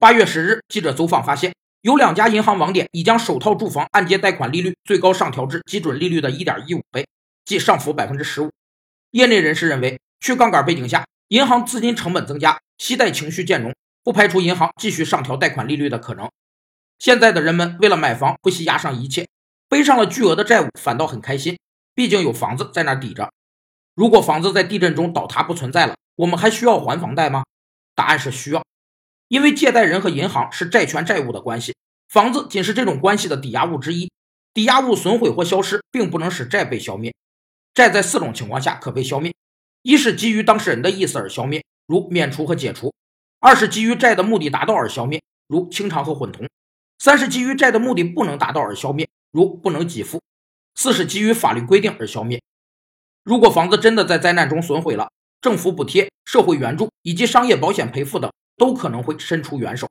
八月十日，记者走访发现，有两家银行网点已将首套住房按揭贷款利率最高上调至基准利率的一点一五倍，即上浮百分之十五。业内人士认为，去杠杆背景下，银行资金成本增加，息贷情绪渐浓，不排除银行继续上调贷款利率的可能。现在的人们为了买房，不惜押上一切，背上了巨额的债务，反倒很开心，毕竟有房子在那抵着。如果房子在地震中倒塌不存在了，我们还需要还房贷吗？答案是需要，因为借贷人和银行是债权债务的关系，房子仅是这种关系的抵押物之一。抵押物损毁或消失，并不能使债被消灭。债在四种情况下可被消灭：一是基于当事人的意思而消灭，如免除和解除；二是基于债的目的达到而消灭，如清偿和混同。三是基于债的目的不能达到而消灭，如不能给付；四是基于法律规定而消灭。如果房子真的在灾难中损毁了，政府补贴、社会援助以及商业保险赔付等都可能会伸出援手。